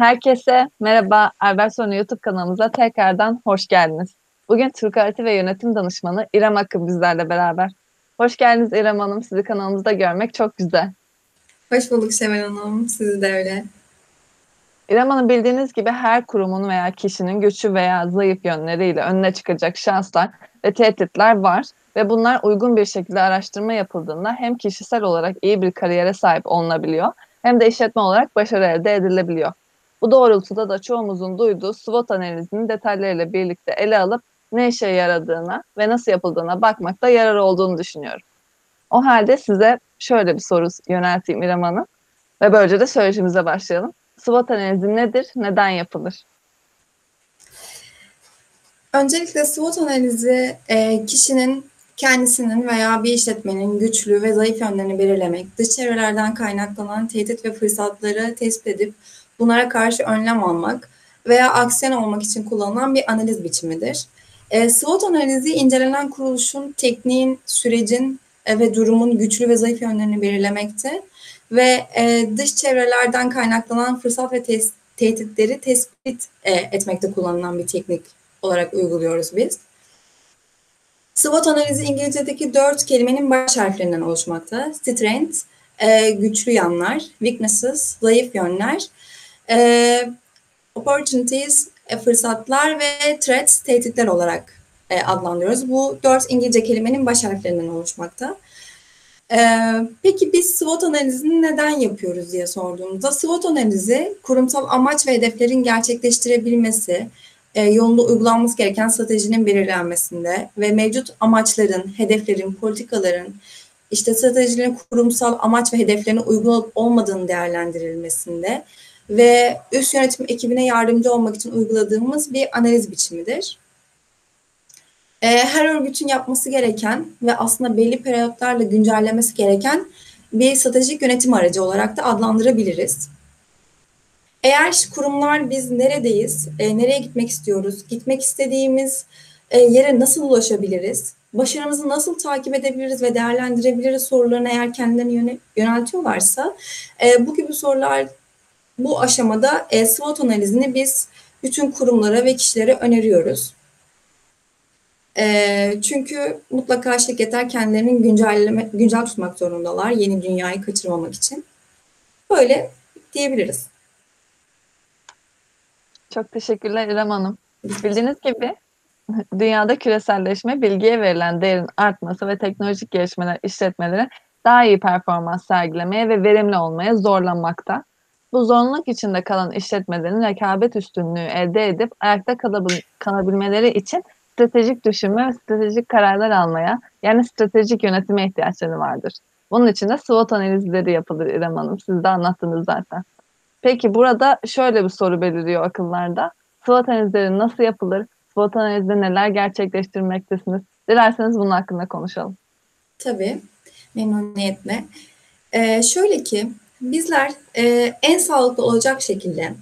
Herkese merhaba. Albertsonu YouTube kanalımıza tekrardan hoş geldiniz. Bugün Türk Harita ve Yönetim Danışmanı İrem Akın bizlerle beraber. Hoş geldiniz İrem Hanım. Sizi kanalımızda görmek çok güzel. Hoş bulduk Şevval Hanım. Sizi de öyle. İrem Hanım bildiğiniz gibi her kurumun veya kişinin güçlü veya zayıf yönleriyle önüne çıkacak şanslar ve tehditler var ve bunlar uygun bir şekilde araştırma yapıldığında hem kişisel olarak iyi bir kariyere sahip olunabiliyor hem de işletme olarak başarı elde edilebiliyor. Bu doğrultuda da çoğumuzun duyduğu SWOT analizinin detaylarıyla birlikte ele alıp ne işe yaradığına ve nasıl yapıldığına bakmakta yarar olduğunu düşünüyorum. O halde size şöyle bir soru yönelteyim İrem Hanım ve böylece de söyleşimize başlayalım. SWOT analizi nedir, neden yapılır? Öncelikle SWOT analizi e, kişinin kendisinin veya bir işletmenin güçlü ve zayıf yönlerini belirlemek, dış çevrelerden kaynaklanan tehdit ve fırsatları tespit edip bunlara karşı önlem almak veya aksiyon olmak için kullanılan bir analiz biçimidir. E, SWOT analizi incelenen kuruluşun, tekniğin, sürecin e, ve durumun güçlü ve zayıf yönlerini belirlemekte ve e, dış çevrelerden kaynaklanan fırsat ve tes- tehditleri tespit e, etmekte kullanılan bir teknik olarak uyguluyoruz biz. SWOT analizi İngilizce'deki dört kelimenin baş harflerinden oluşmakta. Strength, e, güçlü yanlar, weaknesses, zayıf yönler, e, opportunities, e, fırsatlar ve threats, tehditler olarak e, adlandırıyoruz. Bu dört İngilizce kelimenin baş harflerinden oluşmakta. Ee, peki biz SWOT analizini neden yapıyoruz diye sorduğumuzda SWOT analizi kurumsal amaç ve hedeflerin gerçekleştirebilmesi, e, yolunda uygulanması gereken stratejinin belirlenmesinde ve mevcut amaçların, hedeflerin, politikaların, işte stratejilerin kurumsal amaç ve hedeflerine uygun olup olmadığını değerlendirilmesinde ve üst yönetim ekibine yardımcı olmak için uyguladığımız bir analiz biçimidir. E, her örgütün yapması gereken ve aslında belli periyotlarla güncellemesi gereken bir stratejik yönetim aracı olarak da adlandırabiliriz. Eğer kurumlar biz neredeyiz, e, nereye gitmek istiyoruz, gitmek istediğimiz e, yere nasıl ulaşabiliriz, başarımızı nasıl takip edebiliriz ve değerlendirebiliriz sorularını eğer kendilerine yöneltiyorlarsa e, bu gibi sorular bu aşamada e, SWOT analizini biz bütün kurumlara ve kişilere öneriyoruz. E, çünkü mutlaka şirketler kendilerinin güncelleme, güncel tutmak zorundalar yeni dünyayı kaçırmamak için. Böyle diyebiliriz. Çok teşekkürler İrem Hanım. Bildiğiniz gibi dünyada küreselleşme, bilgiye verilen değerin artması ve teknolojik gelişmeler işletmeleri daha iyi performans sergilemeye ve verimli olmaya zorlanmakta. Bu zorunluluk içinde kalan işletmelerin rekabet üstünlüğü elde edip ayakta kalabil kalabilmeleri için stratejik düşünme ve stratejik kararlar almaya yani stratejik yönetime ihtiyaçları vardır. Bunun için de SWOT analizleri yapılır İrem Hanım. Siz de anlattınız zaten. Peki burada şöyle bir soru beliriyor akıllarda. SWOT analizleri nasıl yapılır? SWOT analizde neler gerçekleştirmektesiniz? Dilerseniz bunun hakkında konuşalım. Tabii, memnuniyetle. Ee, şöyle ki, bizler e, en sağlıklı olacak şekilde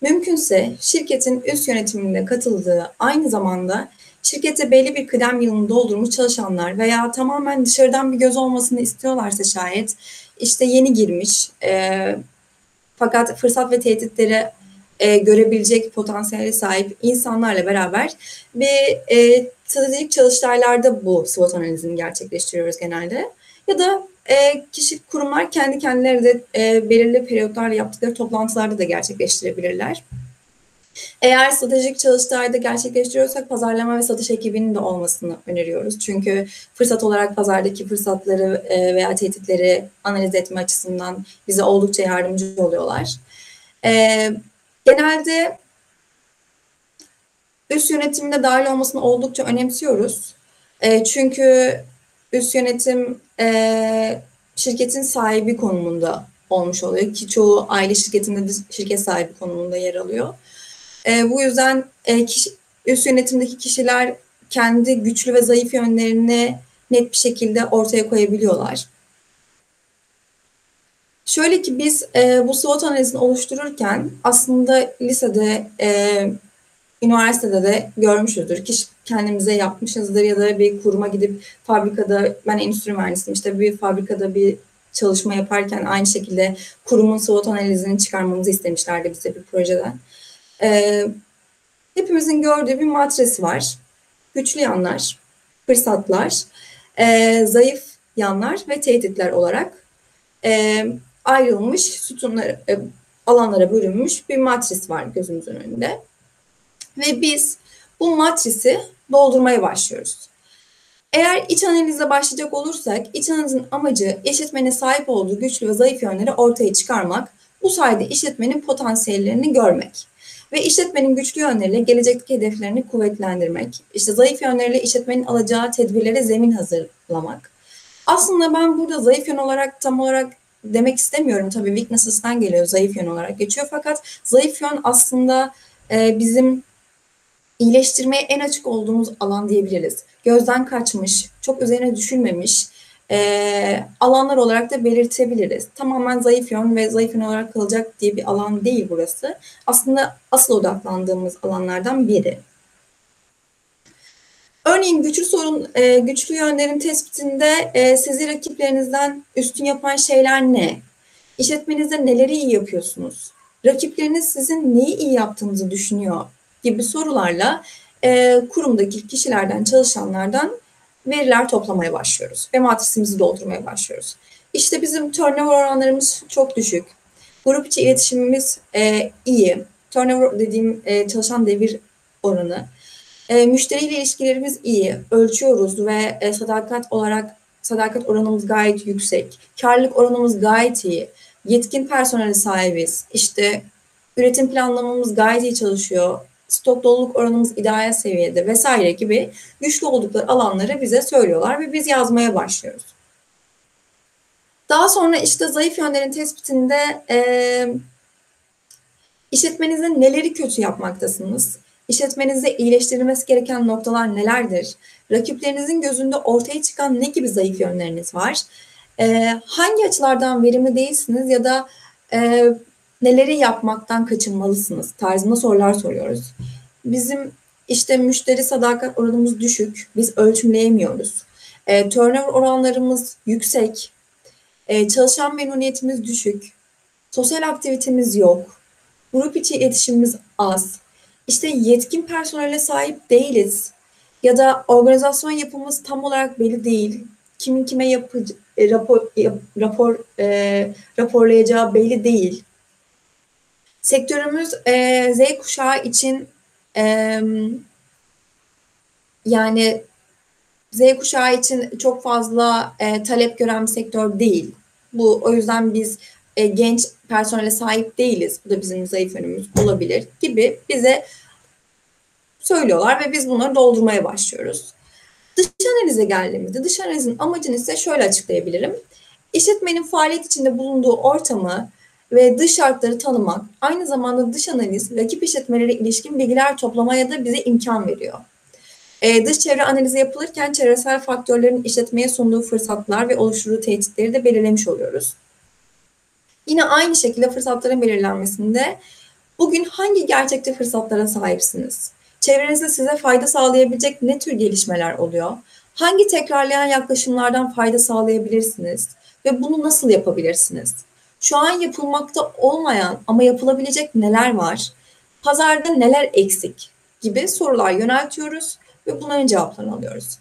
mümkünse şirketin üst yönetiminde katıldığı aynı zamanda şirkete belli bir kıdem yılını doldurmuş çalışanlar veya tamamen dışarıdan bir göz olmasını istiyorlarsa şayet işte yeni girmiş e, fakat fırsat ve tehditleri e, görebilecek potansiyele sahip insanlarla beraber bir e, stratejik çalıştaylarda bu SWOT analizini gerçekleştiriyoruz genelde. Ya da e, kişi kurumlar kendi kendileri de e, belirli periyotlarla yaptıkları toplantılarda da gerçekleştirebilirler. Eğer stratejik çalıştayda gerçekleştiriyorsak pazarlama ve satış ekibinin de olmasını öneriyoruz. Çünkü fırsat olarak pazardaki fırsatları e, veya tehditleri analiz etme açısından bize oldukça yardımcı oluyorlar. E, genelde üst yönetimde dahil olmasını oldukça önemsiyoruz. E, çünkü üst yönetim e, şirketin sahibi konumunda olmuş oluyor ki çoğu aile şirketinde de şirket sahibi konumunda yer alıyor. E, bu yüzden e, kişi, üst yönetimdeki kişiler kendi güçlü ve zayıf yönlerini net bir şekilde ortaya koyabiliyorlar. Şöyle ki biz e, bu SWOT analizini oluştururken aslında lisede, e, üniversitede de görmüşüzdür. Kişi kendimize yapmışızdır ya da bir kuruma gidip fabrikada, ben endüstri mühendisiyim işte bir fabrikada bir çalışma yaparken aynı şekilde kurumun SWOT analizini çıkarmamızı istemişlerdi bize bir projeden. E, hepimizin gördüğü bir matris var. Güçlü yanlar, fırsatlar, e, zayıf yanlar ve tehditler olarak e, ayrılmış sütunlar, e, alanlara bölünmüş bir matris var gözümüzün önünde. Ve biz bu matrisi doldurmaya başlıyoruz. Eğer iç analize başlayacak olursak, iç analizin amacı işletmenin sahip olduğu güçlü ve zayıf yönleri ortaya çıkarmak, bu sayede işletmenin potansiyellerini görmek ve işletmenin güçlü yönleriyle gelecekteki hedeflerini kuvvetlendirmek, işte zayıf yönleriyle işletmenin alacağı tedbirlere zemin hazırlamak. Aslında ben burada zayıf yön olarak tam olarak demek istemiyorum. Tabii weaknesses'ten geliyor, zayıf yön olarak geçiyor. Fakat zayıf yön aslında e, bizim iyileştirmeye en açık olduğumuz alan diyebiliriz. Gözden kaçmış, çok üzerine düşünmemiş e, alanlar olarak da belirtebiliriz. Tamamen zayıf yön ve zayıf yön olarak kalacak diye bir alan değil burası. Aslında asıl odaklandığımız alanlardan biri. Örneğin güçlü sorun, e, güçlü yönlerin tespitinde e, sizi rakiplerinizden üstün yapan şeyler ne? İşletmenizde neleri iyi yapıyorsunuz? Rakipleriniz sizin neyi iyi yaptığınızı düşünüyor gibi sorularla e, kurumdaki kişilerden, çalışanlardan veriler toplamaya başlıyoruz ve matrisimizi doldurmaya başlıyoruz. İşte bizim turnover oranlarımız çok düşük. Grup içi iletişimimiz e, iyi. Turnover dediğim e, çalışan devir oranı. E, müşteriyle ilişkilerimiz iyi. Ölçüyoruz ve e, sadakat olarak sadakat oranımız gayet yüksek. Karlılık oranımız gayet iyi. Yetkin personel sahibiz. İşte üretim planlamamız gayet iyi çalışıyor stok doluluk oranımız ideal seviyede vesaire gibi güçlü oldukları alanları bize söylüyorlar ve biz yazmaya başlıyoruz. Daha sonra işte zayıf yönlerin tespitinde e, işletmenizde neleri kötü yapmaktasınız? İşletmenizde iyileştirilmesi gereken noktalar nelerdir? Rakiplerinizin gözünde ortaya çıkan ne gibi zayıf yönleriniz var? E, hangi açılardan verimli değilsiniz ya da e, neleri yapmaktan kaçınmalısınız tarzında sorular soruyoruz. Bizim işte müşteri sadakat oranımız düşük. Biz ölçümleyemiyoruz. E, turnover oranlarımız yüksek. E, çalışan memnuniyetimiz düşük. Sosyal aktivitemiz yok. Grup içi iletişimimiz az. İşte yetkin personele sahip değiliz. Ya da organizasyon yapımız tam olarak belli değil. Kimin kime yapı, e, rapor, rapor e, raporlayacağı belli değil. Sektörümüz e, Z kuşağı için e, yani Z kuşağı için çok fazla e, talep gören bir sektör değil. Bu o yüzden biz e, genç personele sahip değiliz. Bu da bizim zayıf yönümüz olabilir gibi bize söylüyorlar ve biz bunları doldurmaya başlıyoruz. Dış analize geldiğimizde dış analizin amacını ise şöyle açıklayabilirim. İşletmenin faaliyet içinde bulunduğu ortamı ve dış şartları tanımak, aynı zamanda dış analiz, rakip işletmelere ilişkin bilgiler toplamaya da bize imkan veriyor. Ee, dış çevre analizi yapılırken çevresel faktörlerin işletmeye sunduğu fırsatlar ve oluşturduğu tehditleri de belirlemiş oluyoruz. Yine aynı şekilde fırsatların belirlenmesinde bugün hangi gerçekçi fırsatlara sahipsiniz? Çevrenizde size fayda sağlayabilecek ne tür gelişmeler oluyor? Hangi tekrarlayan yaklaşımlardan fayda sağlayabilirsiniz? Ve bunu nasıl yapabilirsiniz? Şu an yapılmakta olmayan ama yapılabilecek neler var? Pazarda neler eksik? Gibi sorular yöneltiyoruz ve bunların cevaplarını alıyoruz.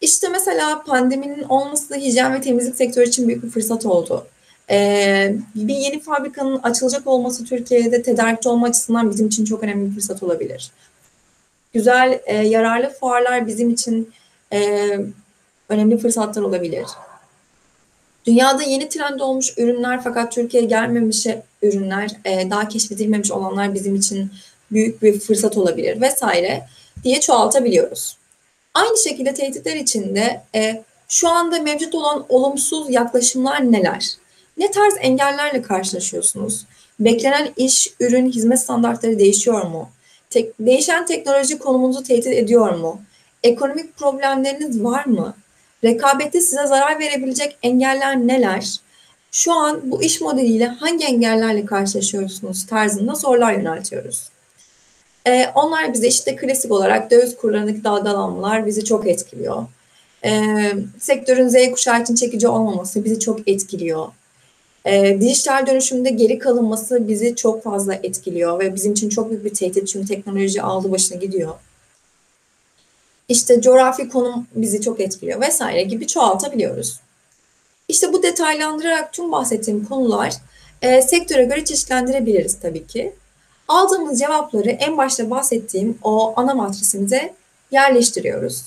İşte mesela pandeminin olması hijyen ve temizlik sektörü için büyük bir fırsat oldu. Ee, bir yeni fabrikanın açılacak olması Türkiye'de tedarikçi olma açısından bizim için çok önemli bir fırsat olabilir. Güzel, e, yararlı fuarlar bizim için e, önemli fırsatlar olabilir. Dünyada yeni trend olmuş ürünler fakat Türkiye'ye gelmemiş ürünler, e, daha keşfedilmemiş olanlar bizim için büyük bir fırsat olabilir vesaire diye çoğaltabiliyoruz. Aynı şekilde tehditler içinde e, şu anda mevcut olan olumsuz yaklaşımlar neler? Ne tarz engellerle karşılaşıyorsunuz? Beklenen iş, ürün, hizmet standartları değişiyor mu? Tek, değişen teknoloji konumunuzu tehdit ediyor mu? Ekonomik problemleriniz var mı? Rekabette size zarar verebilecek engeller neler? Şu an bu iş modeliyle hangi engellerle karşılaşıyorsunuz tarzında sorular yöneltiyoruz. Ee, onlar bize işte klasik olarak döviz kurlarındaki dalgalanmalar bizi çok etkiliyor. E, sektörün Z kuşağı için çekici olmaması bizi çok etkiliyor. E, dijital dönüşümde geri kalınması bizi çok fazla etkiliyor ve bizim için çok büyük bir tehdit çünkü teknoloji aldı başına gidiyor. İşte coğrafi konum bizi çok etkiliyor vesaire gibi çoğaltabiliyoruz. İşte bu detaylandırarak tüm bahsettiğim konular e, sektöre göre çeşitlendirebiliriz tabii ki. Aldığımız cevapları en başta bahsettiğim o ana matrisimize yerleştiriyoruz.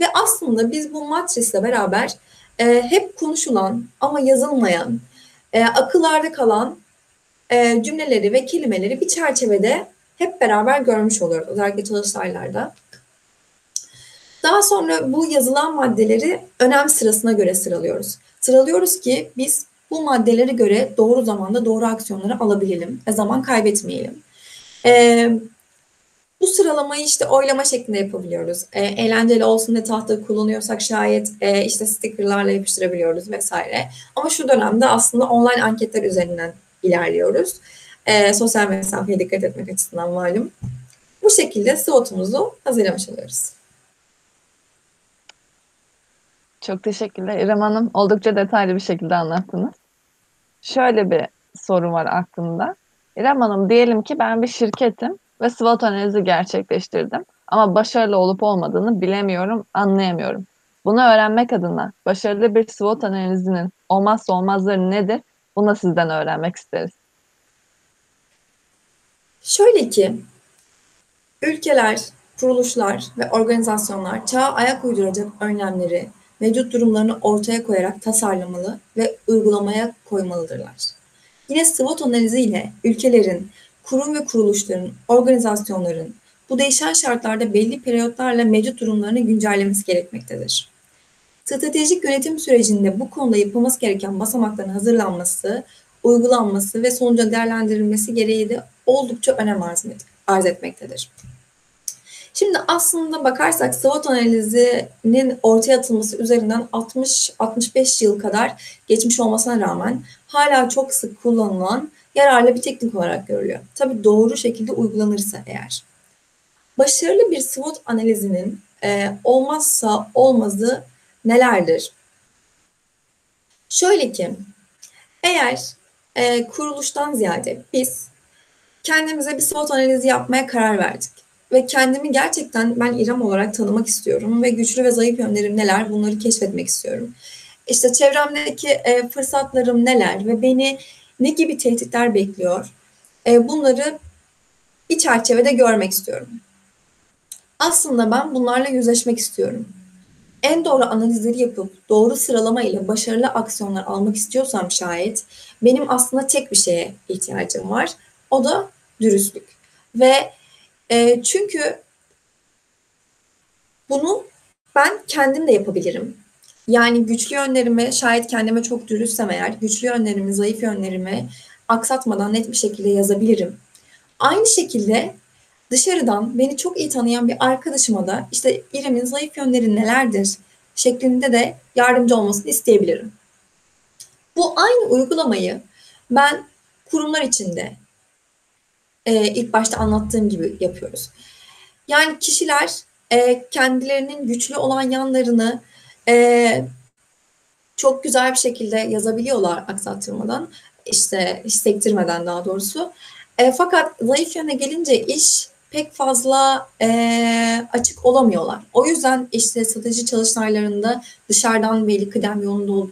Ve aslında biz bu matrisle beraber e, hep konuşulan ama yazılmayan, e, akıllarda kalan e, cümleleri ve kelimeleri bir çerçevede hep beraber görmüş oluyoruz özellikle çalıştaylarda. Daha sonra bu yazılan maddeleri önem sırasına göre sıralıyoruz. Sıralıyoruz ki biz bu maddelere göre doğru zamanda doğru aksiyonları alabilelim ve zaman kaybetmeyelim. Ee, bu sıralamayı işte oylama şeklinde yapabiliyoruz. E, eğlenceli olsun diye tahta kullanıyorsak şayet e, işte stickerlarla yapıştırabiliyoruz vesaire. Ama şu dönemde aslında online anketler üzerinden ilerliyoruz. E, sosyal mesafeye dikkat etmek açısından malum. Bu şekilde SWOT'umuzu hazırlamış oluyoruz. Çok teşekkürler İrem Hanım. Oldukça detaylı bir şekilde anlattınız. Şöyle bir soru var aklımda. İrem Hanım diyelim ki ben bir şirketim ve SWOT analizi gerçekleştirdim. Ama başarılı olup olmadığını bilemiyorum, anlayamıyorum. Bunu öğrenmek adına başarılı bir SWOT analizinin olmazsa olmazları nedir? Bunu sizden öğrenmek isteriz. Şöyle ki, ülkeler, kuruluşlar ve organizasyonlar çağa ayak uyduracak önlemleri, mevcut durumlarını ortaya koyarak tasarlamalı ve uygulamaya koymalıdırlar. Yine SWOT analizi ile ülkelerin, kurum ve kuruluşların, organizasyonların bu değişen şartlarda belli periyotlarla mevcut durumlarını güncellemesi gerekmektedir. Stratejik yönetim sürecinde bu konuda yapılması gereken basamakların hazırlanması, uygulanması ve sonuca değerlendirilmesi gereği de oldukça önem arz etmektedir. Şimdi aslında bakarsak SWOT analizinin ortaya atılması üzerinden 60-65 yıl kadar geçmiş olmasına rağmen hala çok sık kullanılan yararlı bir teknik olarak görülüyor. Tabii doğru şekilde uygulanırsa eğer. Başarılı bir SWOT analizinin e, olmazsa olmazı nelerdir? Şöyle ki, eğer e, kuruluştan ziyade biz kendimize bir SWOT analizi yapmaya karar verdik ve kendimi gerçekten ben İrem olarak tanımak istiyorum ve güçlü ve zayıf yönlerim neler bunları keşfetmek istiyorum. İşte çevremdeki e, fırsatlarım neler ve beni ne gibi tehditler bekliyor? E, bunları bir çerçevede görmek istiyorum. Aslında ben bunlarla yüzleşmek istiyorum. En doğru analizleri yapıp doğru sıralama ile başarılı aksiyonlar almak istiyorsam şayet benim aslında tek bir şeye ihtiyacım var. O da dürüstlük. Ve e, çünkü bunu ben kendim de yapabilirim. Yani güçlü yönlerimi şayet kendime çok dürüstsem eğer güçlü yönlerimi, zayıf yönlerimi aksatmadan net bir şekilde yazabilirim. Aynı şekilde dışarıdan beni çok iyi tanıyan bir arkadaşıma da işte İrem'in zayıf yönleri nelerdir şeklinde de yardımcı olmasını isteyebilirim. Bu aynı uygulamayı ben kurumlar içinde e, ilk başta anlattığım gibi yapıyoruz. Yani kişiler e, kendilerinin güçlü olan yanlarını e, çok güzel bir şekilde yazabiliyorlar aksattırmadan, işte hiç sektirmeden daha doğrusu. E, fakat zayıf yöne gelince iş pek fazla e, açık olamıyorlar. O yüzden işte strateji çalıştaylarında dışarıdan belli kıdem yolunda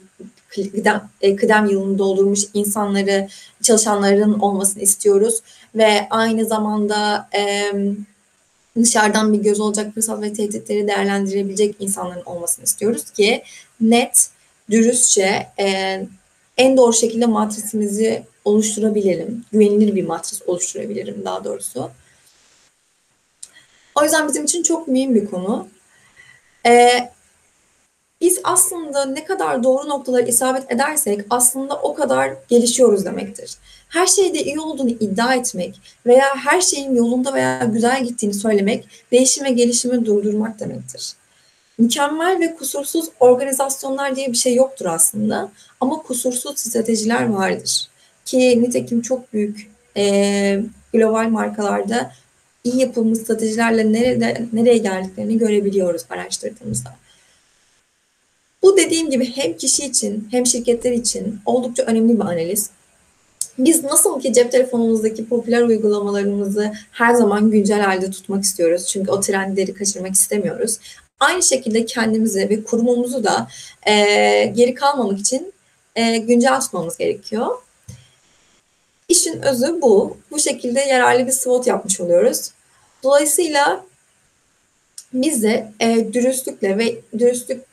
kıdem, e, kıdem yılını doldurmuş insanları, çalışanların olmasını istiyoruz ve aynı zamanda e, dışarıdan bir göz olacak fırsat ve tehditleri değerlendirebilecek insanların olmasını istiyoruz ki net, dürüstçe e, en doğru şekilde matrisimizi oluşturabilelim. Güvenilir bir matris oluşturabilirim daha doğrusu. O yüzden bizim için çok mühim bir konu. Ee, biz aslında ne kadar doğru noktaları isabet edersek aslında o kadar gelişiyoruz demektir. Her şeyde iyi olduğunu iddia etmek veya her şeyin yolunda veya güzel gittiğini söylemek değişim ve gelişimi durdurmak demektir. Mükemmel ve kusursuz organizasyonlar diye bir şey yoktur aslında ama kusursuz stratejiler vardır. Ki nitekim çok büyük e, global markalarda iyi yapılmış stratejilerle nerede, nereye geldiklerini görebiliyoruz araştırdığımızda. Bu dediğim gibi hem kişi için hem şirketler için oldukça önemli bir analiz. Biz nasıl ki cep telefonumuzdaki popüler uygulamalarımızı her zaman güncel halde tutmak istiyoruz. Çünkü o trendleri kaçırmak istemiyoruz. Aynı şekilde kendimizi ve kurumumuzu da e, geri kalmamak için e, güncel tutmamız gerekiyor. İşin özü bu. Bu şekilde yararlı bir SWOT yapmış oluyoruz. Dolayısıyla biz de e, dürüstlükle ve dürüstlük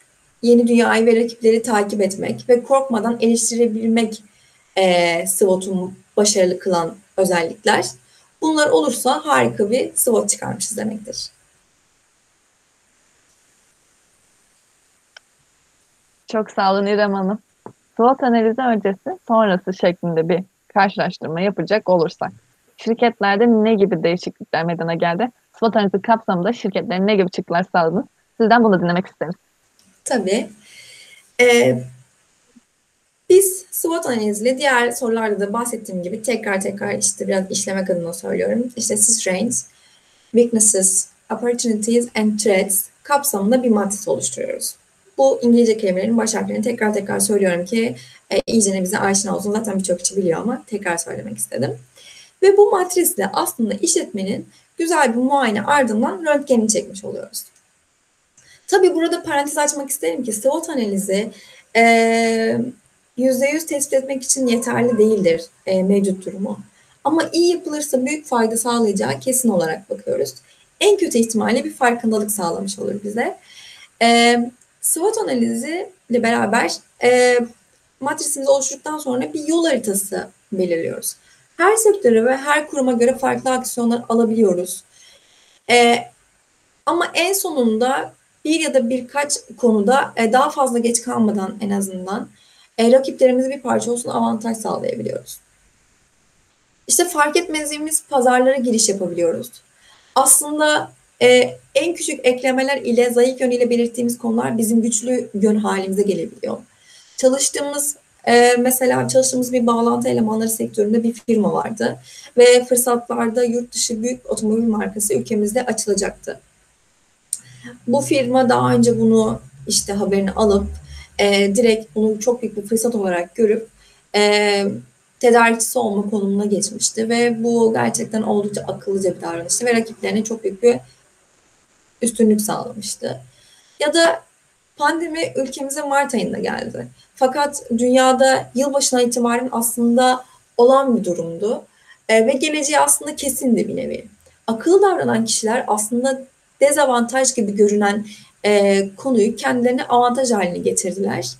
yeni dünyayı ve rakipleri takip etmek ve korkmadan eleştirebilmek e, SWOT'un başarılı kılan özellikler. Bunlar olursa harika bir SWOT çıkarmışız demektir. Çok sağ olun İrem Hanım. SWOT analizi öncesi sonrası şeklinde bir karşılaştırma yapacak olursak. Şirketlerde ne gibi değişiklikler meydana geldi? SWOT analizi kapsamında şirketlerin ne gibi çıktılar sağladınız? Sizden bunu dinlemek isteriz. Tabii. Ee, biz SWOT analiziyle diğer sorularda da bahsettiğim gibi tekrar tekrar işte biraz işlemek adına söylüyorum. İşte strengths, weaknesses, opportunities and threats kapsamında bir matris oluşturuyoruz. Bu İngilizce kelimelerin baş harflerini tekrar tekrar söylüyorum ki e, iyicene bize aşina olsun. Zaten birçok kişi biliyor ama tekrar söylemek istedim. Ve bu matrisle aslında işletmenin güzel bir muayene ardından röntgenini çekmiş oluyoruz. Tabii burada parantez açmak isterim ki SWOT analizi e, %100 tespit etmek için yeterli değildir e, mevcut durumu. Ama iyi yapılırsa büyük fayda sağlayacağı kesin olarak bakıyoruz. En kötü ihtimalle bir farkındalık sağlamış olur bize. E, SWOT analizi ile beraber e, matrisimizi oluşturduktan sonra bir yol haritası belirliyoruz. Her sektöre ve her kuruma göre farklı aksiyonlar alabiliyoruz. E, ama en sonunda bir ya da birkaç konuda e, daha fazla geç kalmadan en azından e, rakiplerimize bir parça olsun avantaj sağlayabiliyoruz. İşte fark etmediğimiz pazarlara giriş yapabiliyoruz. Aslında e, en küçük eklemeler ile zayıf yönüyle belirttiğimiz konular bizim güçlü yön halimize gelebiliyor. Çalıştığımız e, mesela çalıştığımız bir bağlantı elemanları sektöründe bir firma vardı ve fırsatlarda yurt dışı büyük otomobil markası ülkemizde açılacaktı. Bu firma daha önce bunu işte haberini alıp e, direkt bunu çok büyük bir fırsat olarak görüp e, tedarikçisi olma konumuna geçmişti ve bu gerçekten oldukça akıllıca bir davranıştı ve rakiplerine çok büyük bir üstünlük sağlamıştı. Ya da pandemi ülkemize Mart ayında geldi. Fakat dünyada yılbaşına itibaren aslında olan bir durumdu. E, ve geleceği aslında kesindi bir nevi. Akıllı davranan kişiler aslında dezavantaj gibi görünen e, konuyu kendilerine avantaj haline getirdiler.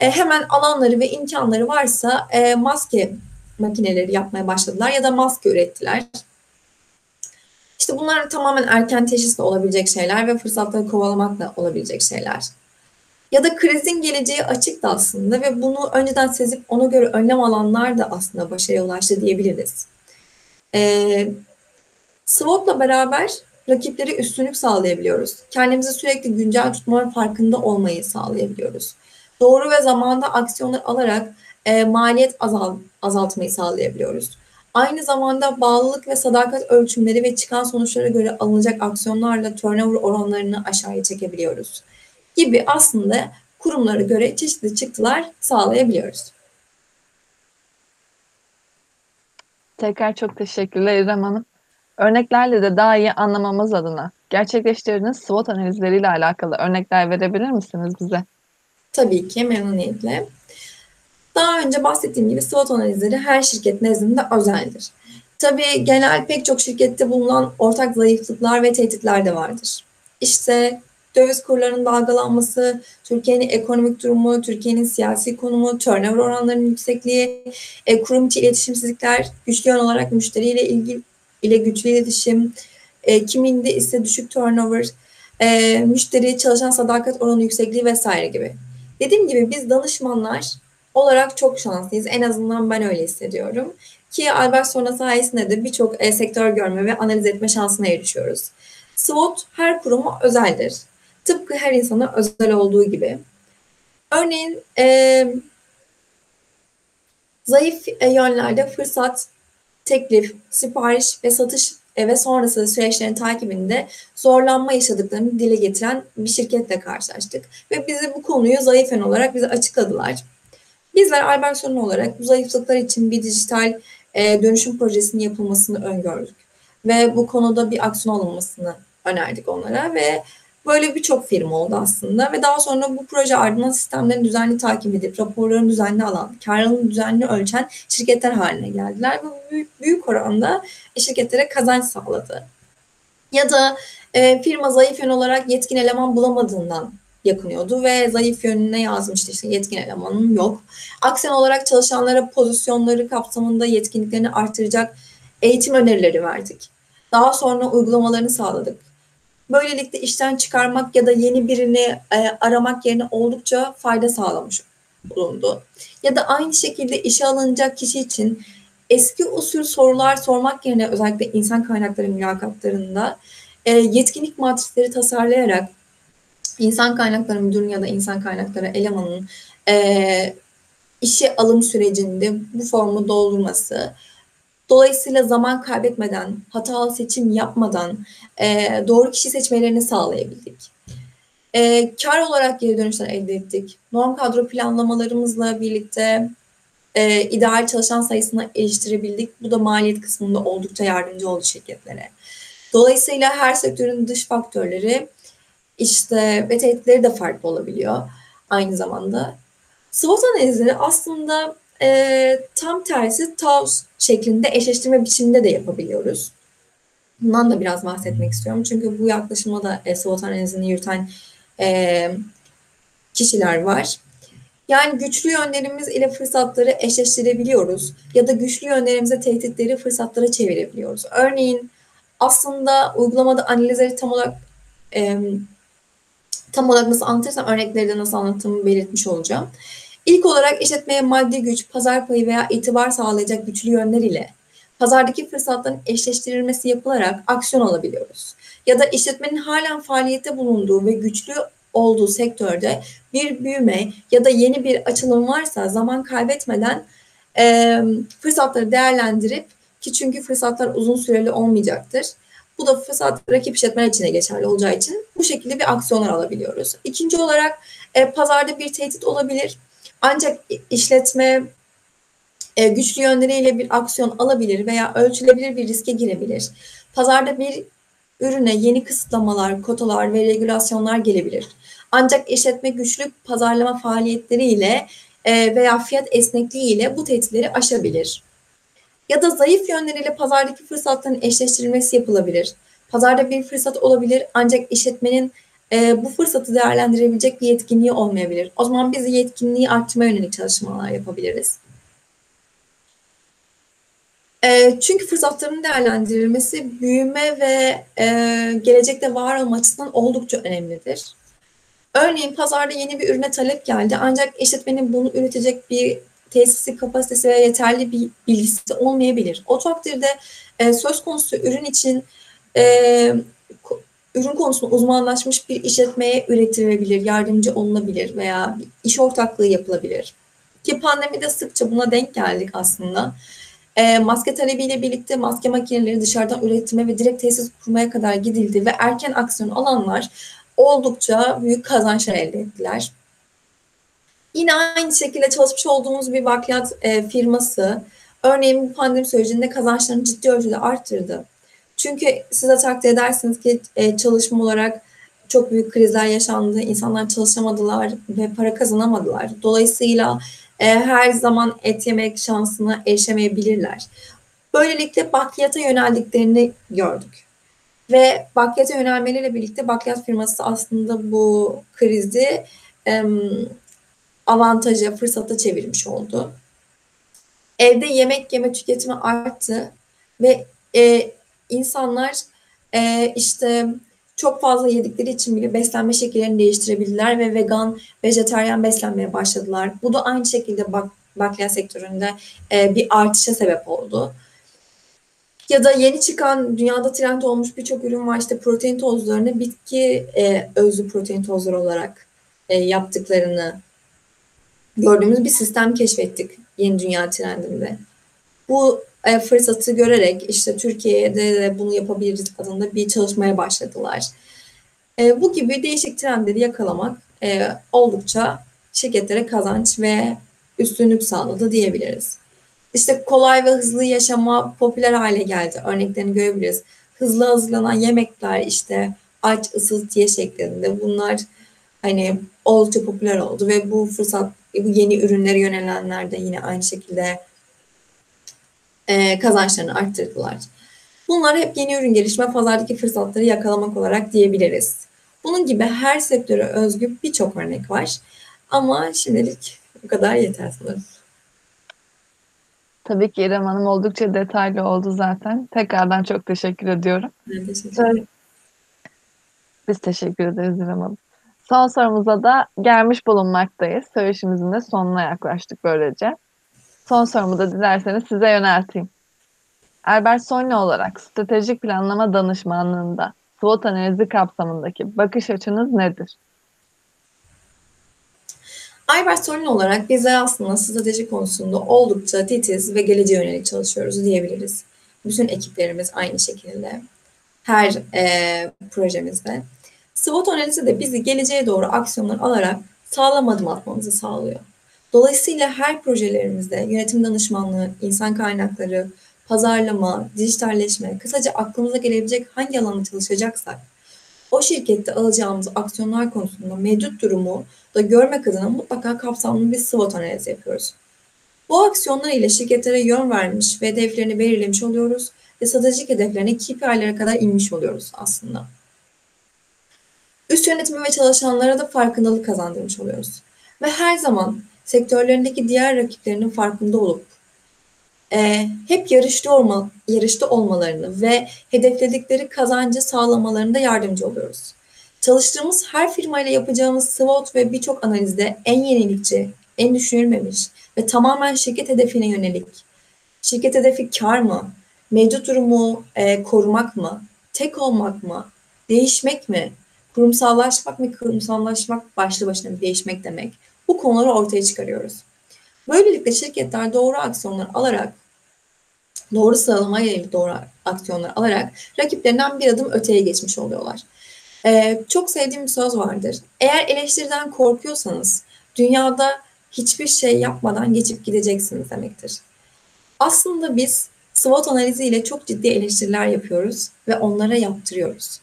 E, hemen alanları ve imkanları varsa e, maske makineleri yapmaya başladılar ya da maske ürettiler. İşte bunlar tamamen erken teşhisle olabilecek şeyler ve fırsatları kovalamakla olabilecek şeyler. Ya da krizin geleceği açıktı aslında ve bunu önceden sezip ona göre önlem alanlar da aslında başarıya ulaştı diyebiliriz. Ee, SWOT'la beraber rakipleri üstünlük sağlayabiliyoruz. Kendimizi sürekli güncel tutmanın farkında olmayı sağlayabiliyoruz. Doğru ve zamanda aksiyonlar alarak e, maliyet azal, azaltmayı sağlayabiliyoruz. Aynı zamanda bağlılık ve sadakat ölçümleri ve çıkan sonuçlara göre alınacak aksiyonlarla turnover oranlarını aşağıya çekebiliyoruz. Gibi aslında kurumlara göre çeşitli çıktılar sağlayabiliyoruz. Tekrar çok teşekkürler İrem Hanım. Örneklerle de daha iyi anlamamız adına gerçekleştirdiğiniz SWOT analizleriyle alakalı örnekler verebilir misiniz bize? Tabii ki memnuniyetle. Daha önce bahsettiğim gibi SWOT analizleri her şirket nezdinde özeldir. Tabii genel pek çok şirkette bulunan ortak zayıflıklar ve tehditler de vardır. İşte döviz kurlarının dalgalanması, Türkiye'nin ekonomik durumu, Türkiye'nin siyasi konumu, turnover oranlarının yüksekliği, e, kurum içi iletişimsizlikler, güçlü yön olarak müşteriyle ilgili ile güçlü iletişim, e, kiminde ise düşük turnover, e, müşteri çalışan sadakat oranı yüksekliği vesaire gibi. Dediğim gibi biz danışmanlar olarak çok şanslıyız. En azından ben öyle hissediyorum. Ki Albert sonra sayesinde de birçok e, sektör görme ve analiz etme şansına erişiyoruz. SWOT her kuruma özeldir. Tıpkı her insana özel olduğu gibi. Örneğin e, zayıf yönlerde fırsat, teklif, sipariş ve satış ve sonrası süreçlerin takibinde zorlanma yaşadıklarını dile getiren bir şirketle karşılaştık. Ve bizi bu konuyu zayıf yön olarak bize açıkladılar. Bizler Albertson olarak bu zayıflıklar için bir dijital e, dönüşüm projesinin yapılmasını öngördük. Ve bu konuda bir aksiyon alınmasını önerdik onlara ve böyle birçok firma oldu aslında ve daha sonra bu proje ardından sistemlerin düzenli takip edip raporların düzenli alan, karlılığını düzenli ölçen şirketler haline geldiler ve büyük, büyük oranda şirketlere kazanç sağladı. Ya da e, firma zayıf yön olarak yetkin eleman bulamadığından yakınıyordu ve zayıf yönüne yazmıştı işte yetkin elemanın yok. Aksiyon olarak çalışanlara pozisyonları kapsamında yetkinliklerini artıracak eğitim önerileri verdik. Daha sonra uygulamalarını sağladık. Böylelikle işten çıkarmak ya da yeni birini e, aramak yerine oldukça fayda sağlamış bulundu. Ya da aynı şekilde işe alınacak kişi için eski usul sorular sormak yerine özellikle insan kaynakları mülakatlarında e, yetkinlik matrisleri tasarlayarak insan kaynakları müdürünün ya da insan kaynakları elemanının e, işe alım sürecinde bu formu doldurması, dolayısıyla zaman kaybetmeden, hatalı seçim yapmadan e, doğru kişi seçmelerini sağlayabildik. E, kar olarak geri dönüşler elde ettik. Norm kadro planlamalarımızla birlikte e, ideal çalışan sayısını eriştirebildik. Bu da maliyet kısmında oldukça yardımcı oldu şirketlere. Dolayısıyla her sektörün dış faktörleri işte ve tehditleri de farklı olabiliyor aynı zamanda. SWOT analizleri aslında e, tam tersi TAWS şeklinde eşleştirme biçiminde de yapabiliyoruz. Bundan da biraz bahsetmek istiyorum. Çünkü bu yaklaşımda da e, SWOT analizini yürüten e, kişiler var. Yani güçlü yönlerimiz ile fırsatları eşleştirebiliyoruz ya da güçlü yönlerimize tehditleri fırsatlara çevirebiliyoruz. Örneğin aslında uygulamada analizleri tam olarak e, tam olarak nasıl anlatırsam örnekleri de nasıl anlattığımı belirtmiş olacağım. İlk olarak işletmeye maddi güç, pazar payı veya itibar sağlayacak güçlü yönler ile pazardaki fırsatların eşleştirilmesi yapılarak aksiyon alabiliyoruz. Ya da işletmenin halen faaliyette bulunduğu ve güçlü olduğu sektörde bir büyüme ya da yeni bir açılım varsa zaman kaybetmeden e, fırsatları değerlendirip ki çünkü fırsatlar uzun süreli olmayacaktır. Bu da fırsat rakip işletmeler için geçerli olacağı için bu şekilde bir aksiyonlar alabiliyoruz. İkinci olarak e, pazarda bir tehdit olabilir. Ancak işletme e, güçlü yönleriyle bir aksiyon alabilir veya ölçülebilir bir riske girebilir. Pazarda bir ürüne yeni kısıtlamalar, kotalar ve regülasyonlar gelebilir. Ancak işletme güçlü pazarlama faaliyetleriyle e, veya fiyat esnekliğiyle bu tehditleri aşabilir. Ya da zayıf yönleriyle pazardaki fırsatların eşleştirilmesi yapılabilir. Pazarda bir fırsat olabilir ancak işletmenin e, bu fırsatı değerlendirebilecek bir yetkinliği olmayabilir. O zaman biz yetkinliği arttırma yönelik çalışmalar yapabiliriz. E, çünkü fırsatların değerlendirilmesi büyüme ve e, gelecekte var olma açısından oldukça önemlidir. Örneğin pazarda yeni bir ürüne talep geldi ancak işletmenin bunu üretecek bir tesisi, kapasitesi ve yeterli bir bilgisi olmayabilir. O takdirde e, söz konusu ürün için e, ürün konusunda uzmanlaşmış bir işletmeye üretilebilir, yardımcı olunabilir veya iş ortaklığı yapılabilir. Ki pandemide sıkça buna denk geldik aslında. E, maske talebiyle birlikte maske makineleri dışarıdan üretime ve direkt tesis kurmaya kadar gidildi ve erken aksiyon alanlar oldukça büyük kazançlar elde ettiler. Yine aynı şekilde çalışmış olduğumuz bir bakliyat e, firması örneğin pandemi sürecinde kazançlarını ciddi ölçüde arttırdı. Çünkü siz de takdir edersiniz ki e, çalışma olarak çok büyük krizler yaşandı. İnsanlar çalışamadılar ve para kazanamadılar. Dolayısıyla e, her zaman et yemek şansına erişemeyebilirler. Böylelikle bakliyata yöneldiklerini gördük. Ve bakliyata yönelmeleriyle birlikte bakliyat firması aslında bu krizi e, avantaja, fırsata çevirmiş oldu. Evde yemek yeme tüketimi arttı ve e, insanlar e, işte çok fazla yedikleri için bile beslenme şekillerini değiştirebildiler ve vegan, vejeteryan beslenmeye başladılar. Bu da aynı şekilde bak bakliyat sektöründe e, bir artışa sebep oldu. Ya da yeni çıkan dünyada trend olmuş birçok ürün var işte protein tozlarını bitki e, özlü protein tozları olarak e, yaptıklarını gördüğümüz bir sistem keşfettik yeni dünya trendinde. Bu e, fırsatı görerek işte Türkiye'de de bunu yapabiliriz adında bir çalışmaya başladılar. E, bu gibi değişik trendleri yakalamak e, oldukça şirketlere kazanç ve üstünlük sağladı diyebiliriz. İşte kolay ve hızlı yaşama popüler hale geldi. Örneklerini görebiliriz. Hızlı hazırlanan yemekler işte aç ısıt ye şeklinde bunlar hani oldukça popüler oldu ve bu fırsat bu yeni ürünlere yönelenler de yine aynı şekilde e, kazançlarını arttırdılar. Bunlar hep yeni ürün gelişme, pazardaki fırsatları yakalamak olarak diyebiliriz. Bunun gibi her sektöre özgü birçok örnek var. Ama şimdilik bu kadar yeter sanırım. Tabii ki İrem Hanım oldukça detaylı oldu zaten. Tekrardan çok teşekkür ediyorum. Ben teşekkür ederim. Biz teşekkür ederiz İrem Hanım. Son sorumuza da gelmiş bulunmaktayız. Söyleşimizin de sonuna yaklaştık böylece. Son sorumu da dilerseniz size yönelteyim. Albert Sonli olarak stratejik planlama danışmanlığında SWOT analizi kapsamındaki bakış açınız nedir? Albert Solin olarak bizler aslında strateji konusunda oldukça titiz ve geleceğe yönelik çalışıyoruz diyebiliriz. Bütün ekiplerimiz aynı şekilde. Her e, projemizde. SWOT analizi de bizi geleceğe doğru aksiyonlar alarak sağlam adım atmamızı sağlıyor. Dolayısıyla her projelerimizde yönetim danışmanlığı, insan kaynakları, pazarlama, dijitalleşme, kısaca aklımıza gelebilecek hangi alanda çalışacaksak o şirkette alacağımız aksiyonlar konusunda mevcut durumu da görmek adına mutlaka kapsamlı bir SWOT analizi yapıyoruz. Bu aksiyonlar ile şirketlere yön vermiş ve hedeflerini belirlemiş oluyoruz ve stratejik hedeflerine KPI'lere kadar inmiş oluyoruz aslında. Üst yönetimi ve çalışanlara da farkındalık kazandırmış oluyoruz. Ve her zaman sektörlerindeki diğer rakiplerinin farkında olup e, hep yarışta, olma, yarışta olmalarını ve hedefledikleri kazancı sağlamalarında yardımcı oluyoruz. Çalıştığımız her firmayla yapacağımız SWOT ve birçok analizde en yenilikçi, en düşünülmemiş ve tamamen şirket hedefine yönelik. Şirket hedefi kar mı? Mevcut durumu e, korumak mı? Tek olmak mı? Değişmek mi? Kurumsallaşmak mı? Kurumsallaşmak başlı başına değişmek demek. Bu konuları ortaya çıkarıyoruz. Böylelikle şirketler doğru aksiyonlar alarak, doğru sıralamaya yönelik doğru aksiyonlar alarak rakiplerinden bir adım öteye geçmiş oluyorlar. Ee, çok sevdiğim bir söz vardır. Eğer eleştiriden korkuyorsanız dünyada hiçbir şey yapmadan geçip gideceksiniz demektir. Aslında biz SWOT analizi ile çok ciddi eleştiriler yapıyoruz ve onlara yaptırıyoruz.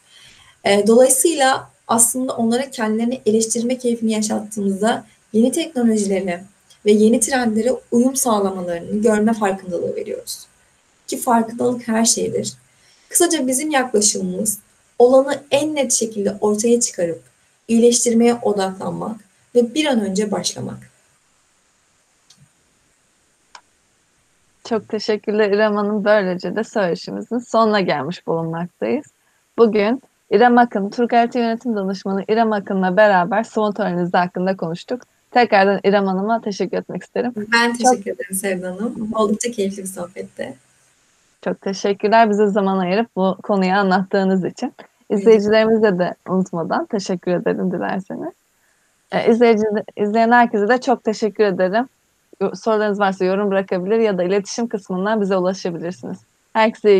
Ee, dolayısıyla aslında onlara kendilerini eleştirme keyfini yaşattığımızda yeni teknolojilerini ve yeni trendlere uyum sağlamalarını görme farkındalığı veriyoruz. Ki farkındalık her şeydir. Kısaca bizim yaklaşımımız olanı en net şekilde ortaya çıkarıp iyileştirmeye odaklanmak ve bir an önce başlamak. Çok teşekkürler İrem Hanım. Böylece de söyleşimizin sonuna gelmiş bulunmaktayız. Bugün İrem Akın, IT Yönetim Danışmanı İrem Akın'la beraber SWOT analizi hakkında konuştuk. Tekrardan İrem Hanım'a teşekkür etmek isterim. Ben teşekkür çok... ederim Sevda Hanım. Oldukça keyifli bir sohbetti. Çok teşekkürler bize zaman ayırıp bu konuyu anlattığınız için. İzleyicilerimize de unutmadan teşekkür ederim dilerseniz. Ee, izleyici, izleyen herkese de çok teşekkür ederim. Sorularınız varsa yorum bırakabilir ya da iletişim kısmından bize ulaşabilirsiniz. Herkese iyi